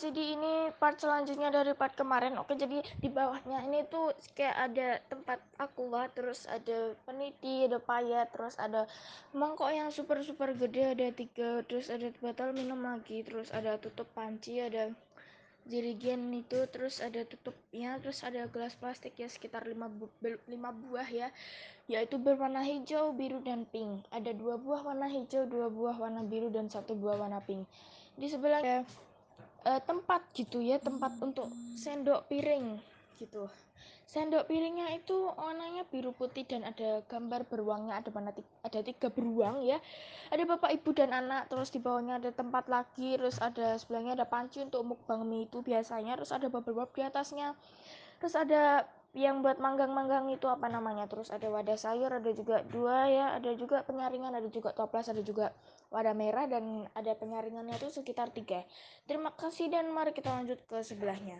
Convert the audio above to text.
jadi ini part selanjutnya dari part kemarin. Oke, jadi di bawahnya ini tuh kayak ada tempat aqua, terus ada peniti, ada payet, terus ada mangkok yang super super gede ada tiga, terus ada botol minum lagi, terus ada tutup panci, ada jerigen itu, terus ada tutupnya, terus ada gelas plastik ya sekitar 5, bu 5 buah ya, yaitu berwarna hijau, biru dan pink. Ada dua buah warna hijau, dua buah warna biru dan satu buah warna pink. Di sebelahnya uh, tempat gitu ya tempat untuk sendok piring gitu. Sendok piringnya itu warnanya biru putih dan ada gambar beruangnya ada mana ada tiga beruang ya. Ada bapak ibu dan anak terus di bawahnya ada tempat lagi terus ada sebelahnya ada panci untuk mukbang mie itu biasanya terus ada bubble wrap di atasnya terus ada yang buat manggang-manggang itu apa namanya terus ada wadah sayur ada juga dua ya ada juga penyaringan ada juga toples ada juga wadah merah dan ada penyaringannya itu sekitar tiga. Terima kasih dan mari kita lanjut ke sebelahnya.